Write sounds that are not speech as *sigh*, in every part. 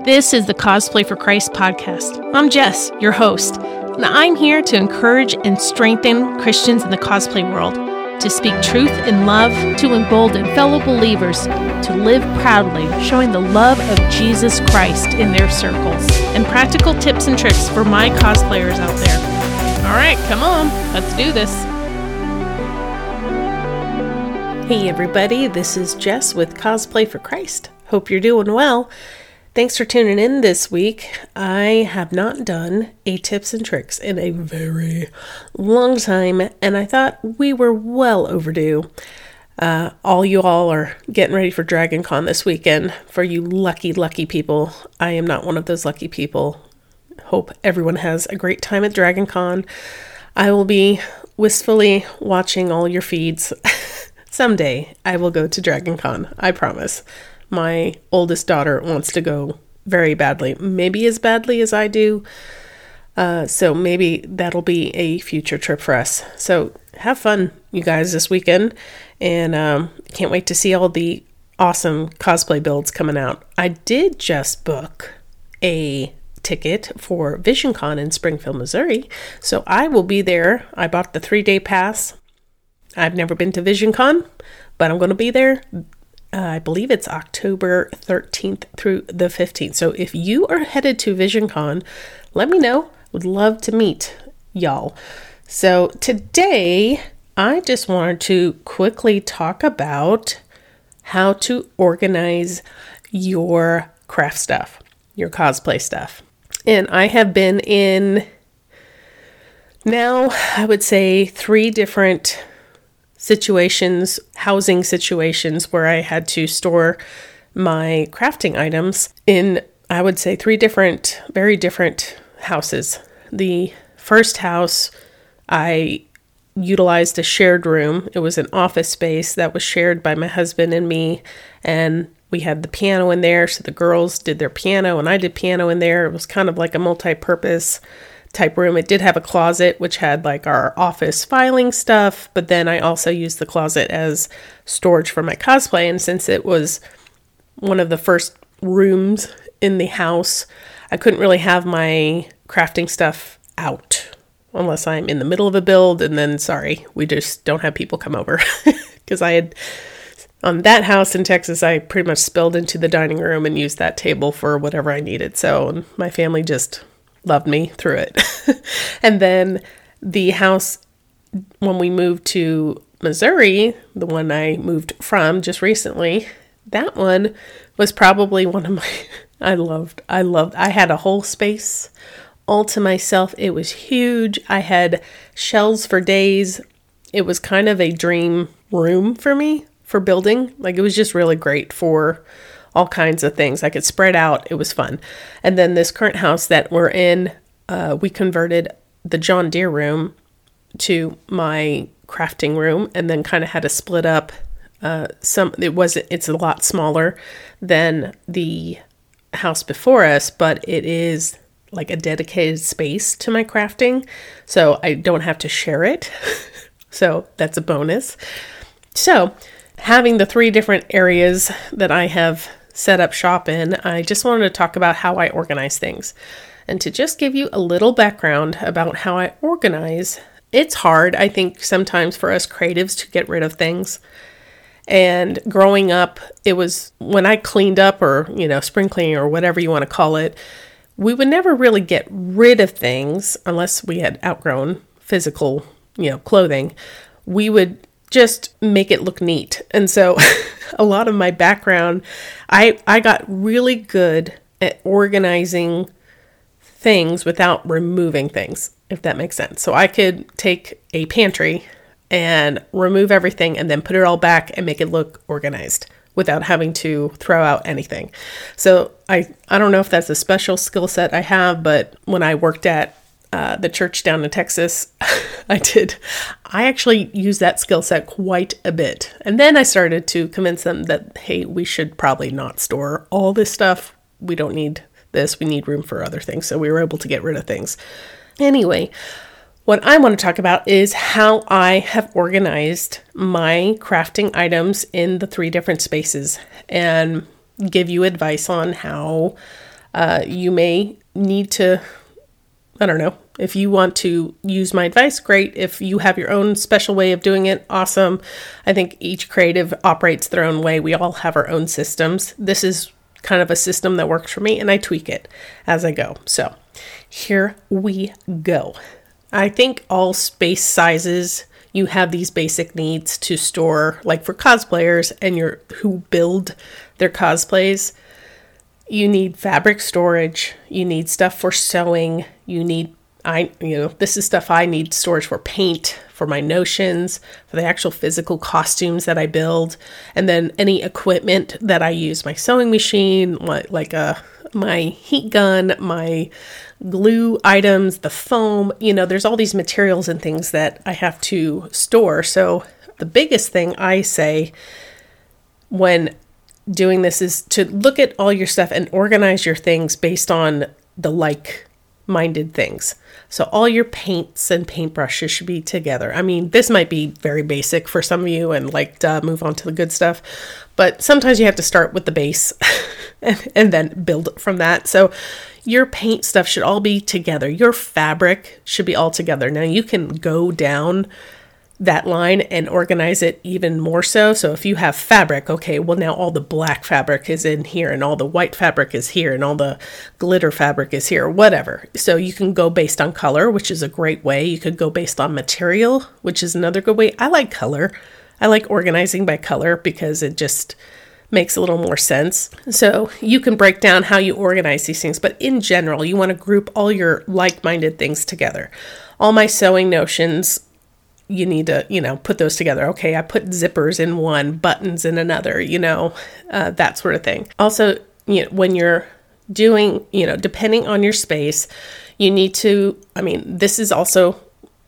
This is the Cosplay for Christ podcast. I'm Jess, your host, and I'm here to encourage and strengthen Christians in the cosplay world, to speak truth in love, to embolden fellow believers to live proudly, showing the love of Jesus Christ in their circles, and practical tips and tricks for my cosplayers out there. All right, come on, let's do this. Hey, everybody, this is Jess with Cosplay for Christ. Hope you're doing well. Thanks for tuning in this week. I have not done a tips and tricks in a very long time, and I thought we were well overdue. Uh, all you all are getting ready for Dragon Con this weekend. For you lucky, lucky people, I am not one of those lucky people. Hope everyone has a great time at Dragon Con. I will be wistfully watching all your feeds. *laughs* Someday I will go to Dragon Con, I promise my oldest daughter wants to go very badly, maybe as badly as I do. Uh, so maybe that'll be a future trip for us. So have fun, you guys, this weekend, and um, can't wait to see all the awesome cosplay builds coming out. I did just book a ticket for VisionCon in Springfield, Missouri, so I will be there. I bought the three day pass. I've never been to VisionCon, but I'm going to be there uh, I believe it's October 13th through the 15th. So if you are headed to VisionCon, let me know. Would love to meet y'all. So today, I just wanted to quickly talk about how to organize your craft stuff, your cosplay stuff. And I have been in now, I would say, three different situations, housing situations where I had to store my crafting items in, I would say, three different, very different houses. The first house, I utilized a shared room. It was an office space that was shared by my husband and me. And we had the piano in there. So the girls did their piano and I did piano in there. It was kind of like a multi purpose type room. It did have a closet which had like our office filing stuff, but then I also used the closet as storage for my cosplay. And since it was one of the first rooms in the house, I couldn't really have my crafting stuff out unless I'm in the middle of a build. And then, sorry, we just don't have people come over *laughs* because I had. On that house in Texas, I pretty much spilled into the dining room and used that table for whatever I needed. So my family just loved me through it. *laughs* and then the house, when we moved to Missouri, the one I moved from just recently, that one was probably one of my, *laughs* I loved, I loved, I had a whole space all to myself. It was huge. I had shelves for days. It was kind of a dream room for me for building. Like it was just really great for all kinds of things. I could spread out. It was fun. And then this current house that we're in, uh, we converted the John Deere room to my crafting room, and then kind of had to split up. Uh, some it was it's a lot smaller than the house before us, but it is like a dedicated space to my crafting, so I don't have to share it. *laughs* so that's a bonus. So having the three different areas that I have set up shop in, I just wanted to talk about how I organize things. And to just give you a little background about how I organize, it's hard, I think, sometimes for us creatives to get rid of things. And growing up, it was when I cleaned up or, you know, spring cleaning or whatever you want to call it, we would never really get rid of things unless we had outgrown physical, you know, clothing. We would just make it look neat. And so *laughs* a lot of my background, I I got really good at organizing things without removing things, if that makes sense. So I could take a pantry and remove everything and then put it all back and make it look organized without having to throw out anything. So I I don't know if that's a special skill set I have, but when I worked at uh, the church down in Texas, *laughs* I did. I actually used that skill set quite a bit. And then I started to convince them that, hey, we should probably not store all this stuff. We don't need this. We need room for other things. So we were able to get rid of things. Anyway, what I want to talk about is how I have organized my crafting items in the three different spaces and give you advice on how Uh, you may need to, I don't know, if you want to use my advice, great. If you have your own special way of doing it, awesome. I think each creative operates their own way. We all have our own systems. This is kind of a system that works for me, and I tweak it as I go. So here we go. I think all space sizes you have these basic needs to store like for cosplayers and your who build their cosplays you need fabric storage you need stuff for sewing you need I, you know, this is stuff I need storage for paint, for my notions, for the actual physical costumes that I build, and then any equipment that I use my sewing machine, like a, uh, my heat gun, my glue items, the foam. You know, there's all these materials and things that I have to store. So, the biggest thing I say when doing this is to look at all your stuff and organize your things based on the like minded things. So all your paints and paintbrushes should be together. I mean, this might be very basic for some of you and like to move on to the good stuff, but sometimes you have to start with the base *laughs* and, and then build from that. So your paint stuff should all be together. Your fabric should be all together. Now you can go down that line and organize it even more so. So if you have fabric, okay, well now all the black fabric is in here and all the white fabric is here and all the glitter fabric is here, whatever. So you can go based on color, which is a great way. You could go based on material, which is another good way. I like color. I like organizing by color because it just makes a little more sense. So you can break down how you organize these things, but in general, you want to group all your like minded things together. All my sewing notions you need to, you know, put those together. Okay, I put zippers in one, buttons in another, you know, uh, that sort of thing. Also, you know, when you're doing, you know, depending on your space, you need to, I mean, this is also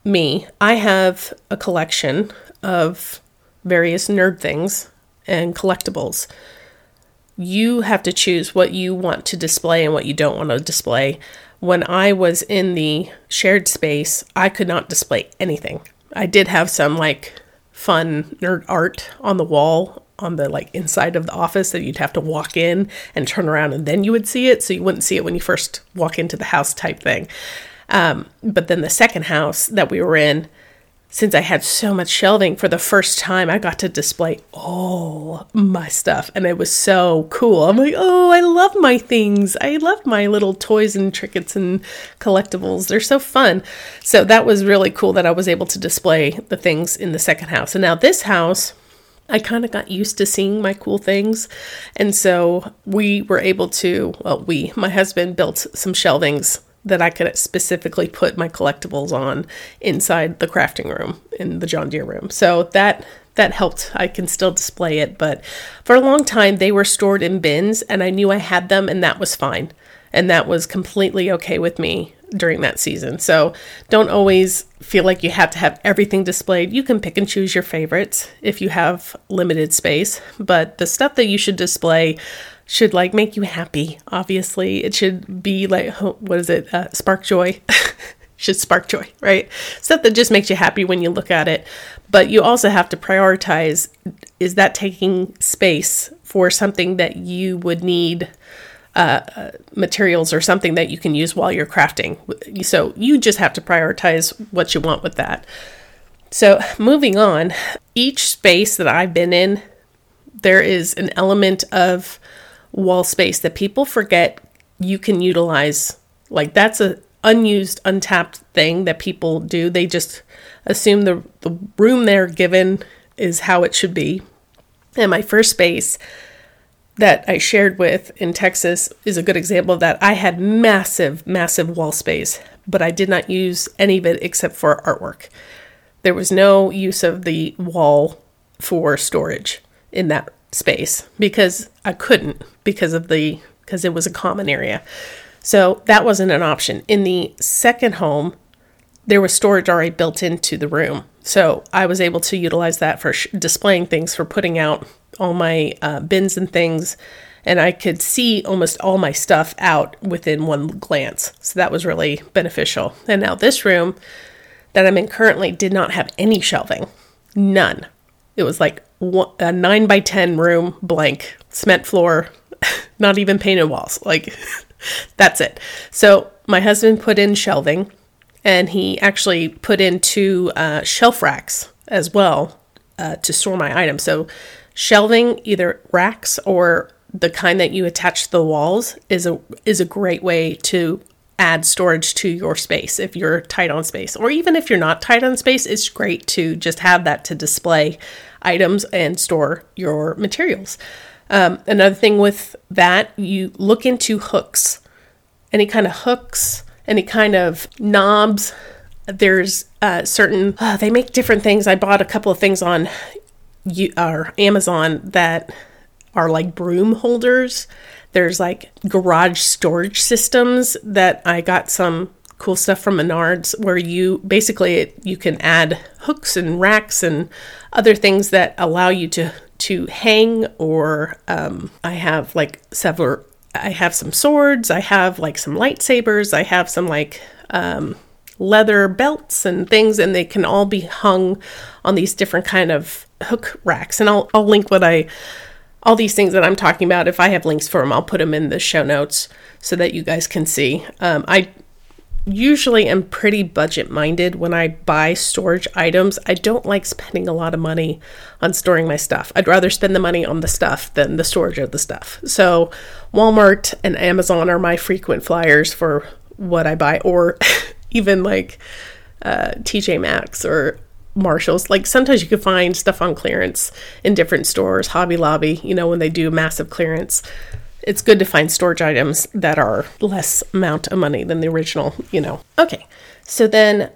me. I have a collection of various nerd things and collectibles. You have to choose what you want to display and what you don't want to display. When I was in the shared space, I could not display anything. I did have some like fun nerd art on the wall on the like inside of the office that you'd have to walk in and turn around and then you would see it. So you wouldn't see it when you first walk into the house type thing. Um, but then the second house that we were in since I had so much shelving for the first time, I got to display all my stuff and it was so cool. I'm like, oh, I love my things. I love my little toys and trinkets and collectibles. They're so fun. So that was really cool that I was able to display the things in the second house. And now this house, I kind of got used to seeing my cool things. And so we were able to, well, we, my husband built some shelvings that I could specifically put my collectibles on inside the crafting room in the John Deere room. So that that helped. I can still display it, but for a long time they were stored in bins and I knew I had them and that was fine. And that was completely okay with me during that season. So don't always feel like you have to have everything displayed. You can pick and choose your favorites if you have limited space, but the stuff that you should display should like make you happy. Obviously, it should be like what is it? Uh, spark joy. *laughs* should spark joy, right? Stuff that just makes you happy when you look at it. But you also have to prioritize is that taking space for something that you would need uh, uh, materials or something that you can use while you're crafting. So you just have to prioritize what you want with that. So moving on, each space that I've been in, there is an element of wall space that people forget you can utilize. Like that's a unused, untapped thing that people do. They just assume the the room they're given is how it should be. And my first space that I shared with in Texas is a good example of that. I had massive, massive wall space, but I did not use any of it except for artwork. There was no use of the wall for storage in that space because I couldn't because of the because it was a common area. So that wasn't an option. In the second home, there was storage already built into the room. So I was able to utilize that for sh- displaying things, for putting out all my uh, bins and things. And I could see almost all my stuff out within one glance. So that was really beneficial. And now this room that I'm in currently did not have any shelving. None. It was like a nine by 10 room, blank, cement floor, *laughs* not even painted walls. Like, *laughs* That's it. So my husband put in shelving and he actually put in two uh, shelf racks as well uh, to store my items. So shelving, either racks or the kind that you attach to the walls, is a is a great way to add storage to your space if you're tight on space, or even if you're not tight on space. It's great to just have that to display items and store your materials. Um, another thing with that, you look into hooks, any kind of hooks, any kind of knobs. There's uh, certain, uh, they make different things. I bought a couple of things on you, or Amazon that are like broom holders. There's like garage storage systems that I got some cool stuff from Menards where you basically you can add hooks and racks and other things that allow you to to hang or um, I have like several I have some swords, I have like some lightsabers, I have some like um, leather belts and things and they can all be hung on these different kind of hook racks. And I'll I'll link what I all these things that I'm talking about if I have links for them I'll put them in the show notes so that you guys can see. Um, I usually am pretty budget minded when I buy storage items. I don't like spending a lot of money on storing my stuff. I'd rather spend the money on the stuff than the storage of the stuff. So, Walmart and Amazon are my frequent flyers for what I buy, or *laughs* even like uh, TJ Maxx or Marshalls. Like sometimes you can find stuff on clearance in different stores, Hobby Lobby, you know, when they do massive clearance it's good to find storage items that are less amount of money than the original, you know. Okay. So then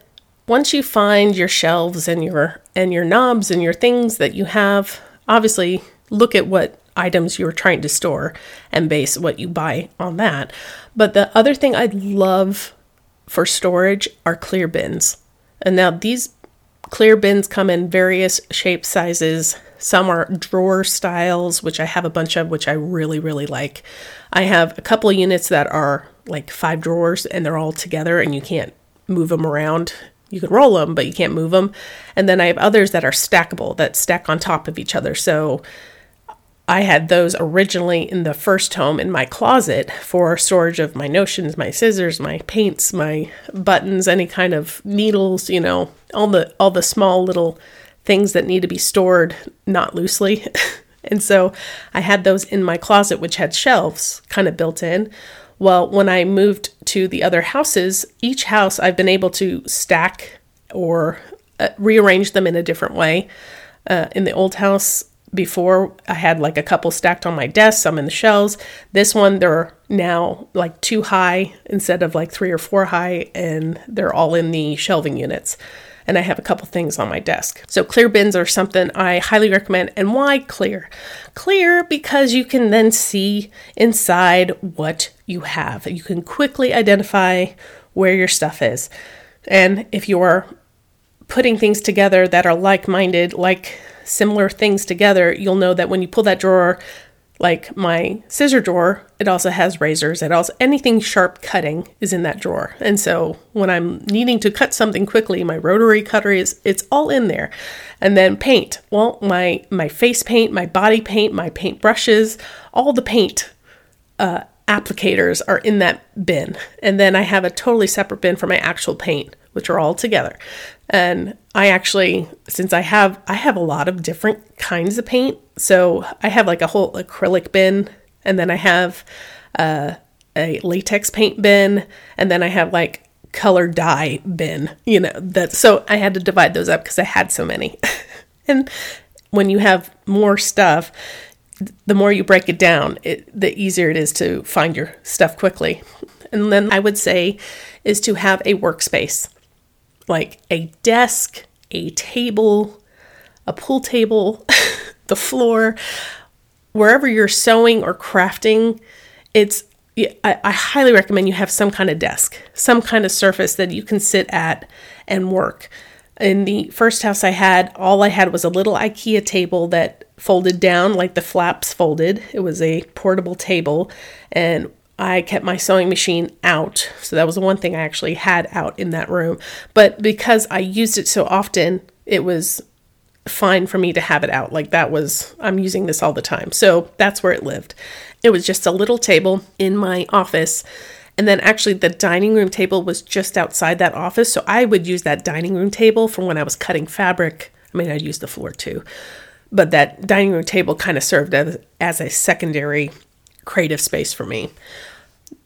once you find your shelves and your and your knobs and your things that you have, obviously look at what items you're trying to store and base what you buy on that. But the other thing I'd love for storage are clear bins. And now these clear bins come in various shapes, sizes, some are drawer styles, which I have a bunch of, which I really, really like. I have a couple units that are like five drawers and they're all together and you can't move them around. You can roll them, but you can't move them. And then I have others that are stackable that stack on top of each other. So I had those originally in the first home in my closet for storage of my notions, my scissors, my paints, my buttons, any kind of needles, you know, all the all the small little things that need to be stored not loosely. *laughs* and so I had those in my closet, which had shelves kind of built in. Well, when I moved to the other houses, each house I've been able to stack or uh, rearrange them in a different way. Uh, in the old house before, I had like a couple stacked on my desk, some in the shelves. This one, they're now like two high instead of like three or four high, and they're all in the shelving units and I have a couple things on my desk. So clear bins are something I highly recommend. And why clear? Clear because you can then see inside what you have. You can quickly identify where your stuff is. And if you're putting things together that are like minded, like similar things together, you'll know that when you pull that drawer, like my scissor drawer, it also has razors. It also anything sharp cutting is in that drawer. And so when I'm needing to cut something quickly, my rotary cutter is it's all in there. And then paint. Well, my my face paint, my body paint, my paint brushes, all the paint uh, applicators are in that bin. And then I have a totally separate bin for my actual paint, which are all together. And I actually, since I have, I have a lot of different kinds of paint. So I have like a whole acrylic bin, and then I have uh, a latex paint bin, and then I have like color dye bin. You know that. So I had to divide those up because I had so many. *laughs* and when you have more stuff, the more you break it down, it, the easier it is to find your stuff quickly. And then I would say is to have a workspace like a desk, a table, a pool table, *laughs* the floor, wherever you're sewing or crafting, it's I, I, highly recommend you have some kind of desk, some kind of surface that you can sit at and work. In the first house I had, all I had was a little IKEA table that folded down like the flaps folded. It was a portable table, and I kept my sewing machine out. So that was the one thing I actually had out in that room. But because I used it so often, it was fine for me to have it out. Like that was, I'm using this all the time. So that's where it lived. It was just a little table in my office. And then actually, the dining room table was just outside that office. So I would use that dining room table for when I was cutting fabric. I mean, I'd use the floor too. But that dining room table kind of served as, as a secondary creative space for me.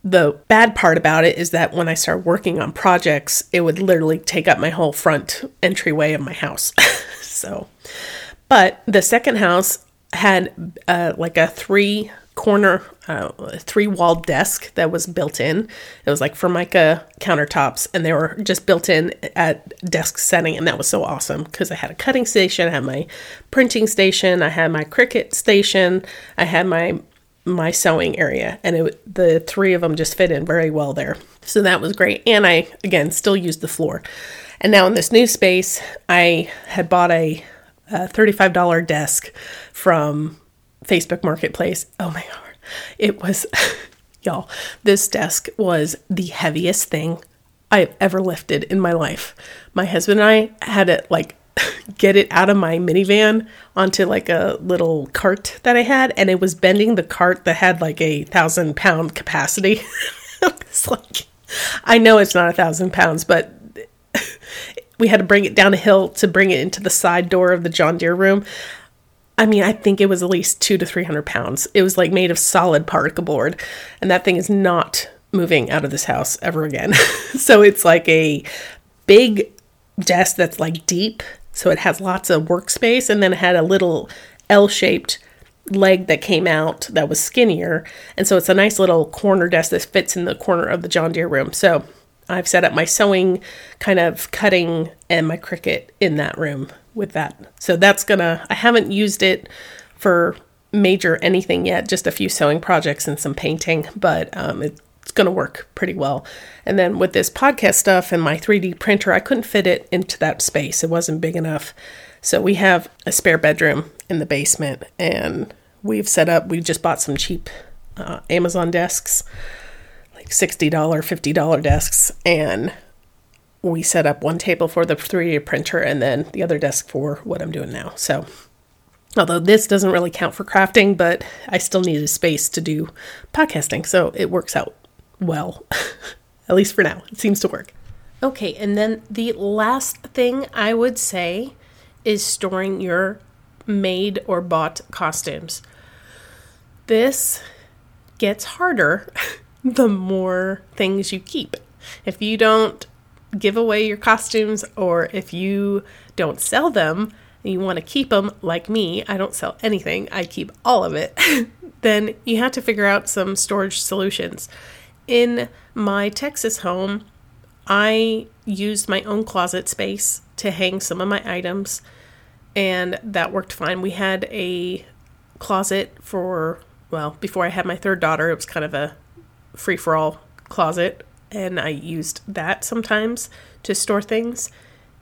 The bad part about it is that when I started working on projects, it would literally take up my whole front entryway of my house. *laughs* so, but the second house had uh, like a three corner, uh, three wall desk that was built in. It was like Formica countertops, and they were just built in at desk setting, and that was so awesome because I had a cutting station, I had my printing station, I had my Cricut station, I had my my sewing area and it, the three of them just fit in very well there so that was great and i again still used the floor and now in this new space i had bought a, a $35 desk from facebook marketplace oh my god it was *laughs* y'all this desk was the heaviest thing i have ever lifted in my life my husband and i had it like *laughs* get it out of my minivan onto like a little cart that I had, and it was bending the cart that had like a thousand pound capacity. *laughs* it's like, I know it's not a thousand pounds, but we had to bring it down a hill to bring it into the side door of the John Deere room. I mean, I think it was at least two to three hundred pounds. It was like made of solid particle board, and that thing is not moving out of this house ever again. *laughs* so it's like a big desk that's like deep so it has lots of workspace and then it had a little L shaped leg that came out that was skinnier. And so it's a nice little corner desk that fits in the corner of the John Deere room. So I've set up my sewing, kind of cutting, and my Cricut in that room with that. So that's gonna, I haven't used it for major anything yet, just a few sewing projects and some painting, but um, it's to work pretty well. And then with this podcast stuff and my 3D printer, I couldn't fit it into that space. It wasn't big enough. So we have a spare bedroom in the basement and we've set up, we just bought some cheap uh, Amazon desks, like $60, $50 desks. And we set up one table for the 3D printer and then the other desk for what I'm doing now. So Although this doesn't really count for crafting, but I still need a space to do podcasting, so it works out well, *laughs* at least for now. It seems to work. Okay, and then the last thing I would say is storing your made or bought costumes. This gets harder *laughs* the more things you keep. If you don't give away your costumes or if you don't sell them, and you want to keep them like me, I don't sell anything, I keep all of it, *laughs* then you have to figure out some storage solutions in my Texas home, I used my own closet space to hang some of my items, and that worked fine. We had a closet for, well, before I had my third daughter, it was kind of a free for all closet, and I used that sometimes to store things.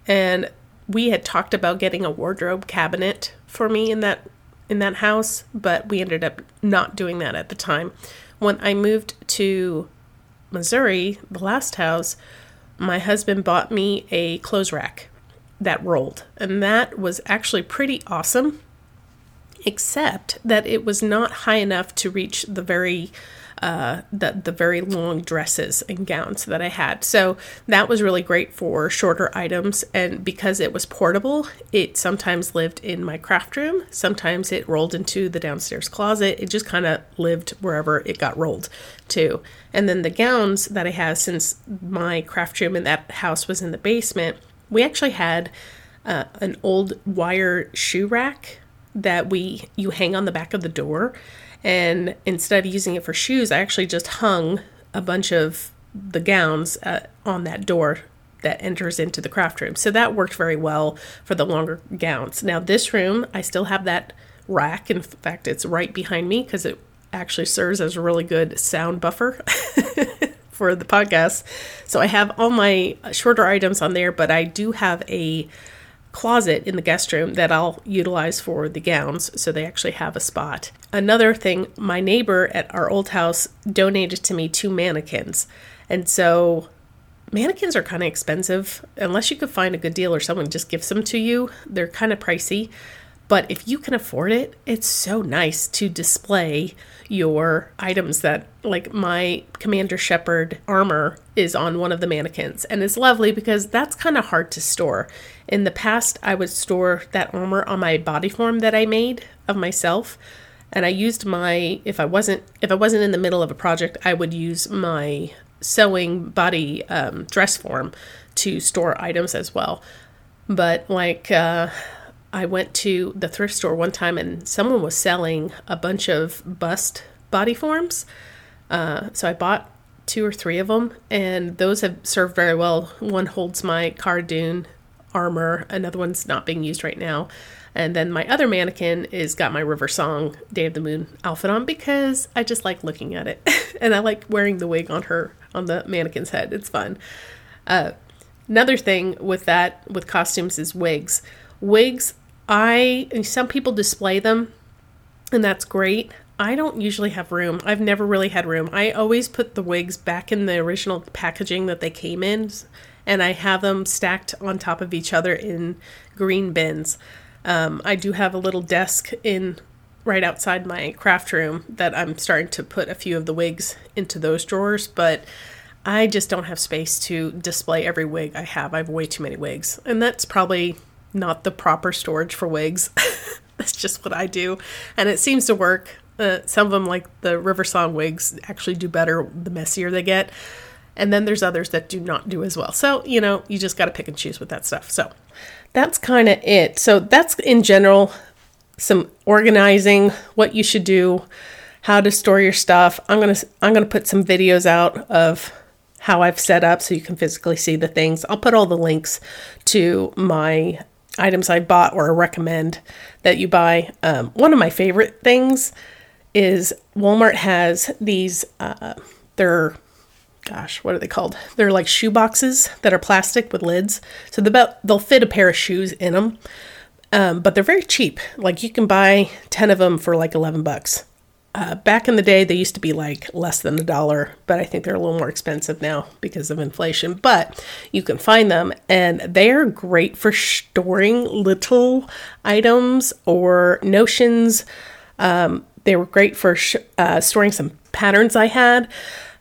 And we had talked about getting a wardrobe cabinet for me in that in that house, but we ended up not doing that at the time when I moved to Missouri, the last house, my husband bought me a clothes rack that rolled, and that was actually pretty awesome, except that it was not high enough to reach the very uh, the the very long dresses and gowns that I had. So that was really great for shorter items, and because it was portable, it sometimes lived in my craft room. Sometimes it rolled into the downstairs closet. It just kind of lived wherever it got rolled to. And then the gowns that I have, since my craft room in that house was in the basement, we actually had uh, an old wire shoe rack that we you hang on the back of the door and instead of using it for shoes, I actually just hung a bunch of the gowns uh, on that door that enters into the craft room. So that worked very well for the longer gowns. Now, this room, I still have that rack. In fact, it's right behind me because it actually serves as a really good sound buffer *laughs* for the podcast. So I have all my shorter items on there, but I do have a closet in the guest room that I'll utilize for the gowns so they actually have a spot. Another thing, my neighbor at our old house donated to me two mannequins. And so mannequins are kind of expensive unless you could find a good deal or someone just gives them to you. They're kind of pricey. But if you can afford it, it's so nice to display your items that, like my Commander Shepard armor, is on one of the mannequins. And it's lovely because that's kind of hard to store. In the past, I would store that armor on my body form that I made of myself. And I used my if I wasn't if I wasn't in the middle of a project, I would use my sewing body um, dress form to store items as well. But like uh, I went to the thrift store one time and someone was selling a bunch of bust body forms. Uh, so I bought two or three of them, and those have served very well. One holds my Cara Dune armor, another one's not being used right now. And then my other mannequin is got my River Song Day of the Moon outfit on because I just like looking at it. *laughs* and I like wearing the wig on her, on the mannequin's head. It's fun. Uh, another thing with that, with costumes, is wigs. Wigs I some people display them and that's great. I don't usually have room. I've never really had room. I always put the wigs back in the original packaging that they came in and I have them stacked on top of each other in green bins. Um, I do have a little desk in right outside my craft room that I'm starting to put a few of the wigs into those drawers, but I just don't have space to display every wig I have. I have way too many wigs. And that's probably not the proper storage for wigs. *laughs* That's just what I do. And it seems to work. Uh, some of them, like the River Song wigs, actually do better the messier they get. And then there's others that do not do as well. So, you know, you just got to pick and choose with that stuff. So that's kind of it. So that's in general some organizing, what you should do, how to store your stuff. I'm going to I'm going to put some videos out of how I've set up so you can physically see the things. I'll put all the links to my items I bought or recommend that you buy. Um, one of my favorite things is Walmart has these, uh, they're, gosh, what are they called? They're like shoe boxes that are plastic with lids. So the they'll fit a pair of shoes in them. Um, but they're very cheap. Like you can buy 10 of them for like 11 bucks. Uh, back in the day, they used to be like less than a dollar, but I think they're a little more expensive now because of inflation. But you can find them, and they are great for storing little items or notions. Um, they were great for sh- uh, storing some patterns I had,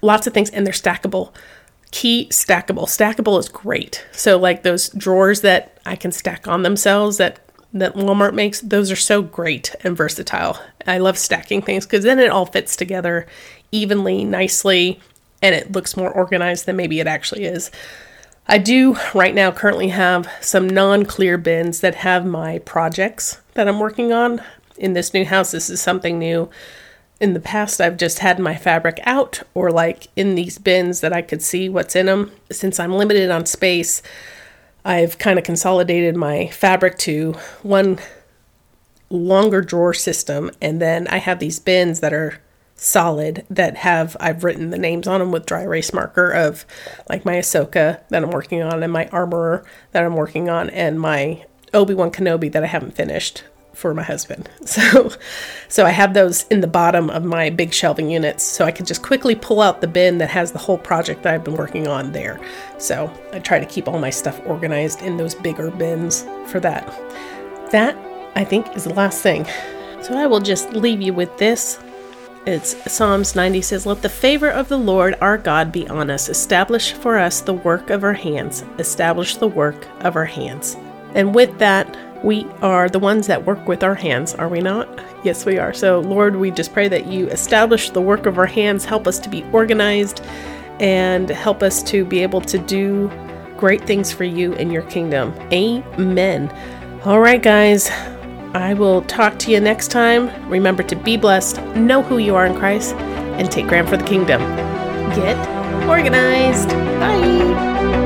lots of things, and they're stackable. Key stackable. Stackable is great. So, like those drawers that I can stack on themselves that that Walmart makes, those are so great and versatile. I love stacking things because then it all fits together evenly, nicely, and it looks more organized than maybe it actually is. I do right now currently have some non clear bins that have my projects that I'm working on. In this new house, this is something new. In the past, I've just had my fabric out or like in these bins that I could see what's in them. Since I'm limited on space, I've kind of consolidated my fabric to one longer drawer system, and then I have these bins that are solid that have I've written the names on them with dry erase marker of like my Ahsoka that I'm working on and my Armorer that I'm working on and my Obi-Wan Kenobi that I haven't finished for my husband. *laughs* So so I have those in the bottom of my big shelving units so I can just quickly pull out the bin that has the whole project that I've been working on there. So I try to keep all my stuff organized in those bigger bins for that. That I think is the last thing. So I will just leave you with this. It's Psalms 90 says, Let the favor of the Lord our God be on us. Establish for us the work of our hands. Establish the work of our hands. And with that, we are the ones that work with our hands, are we not? Yes, we are. So, Lord, we just pray that you establish the work of our hands, help us to be organized, and help us to be able to do great things for you in your kingdom. Amen. All right, guys. I will talk to you next time. Remember to be blessed, know who you are in Christ, and take ground for the kingdom. Get organized. Bye.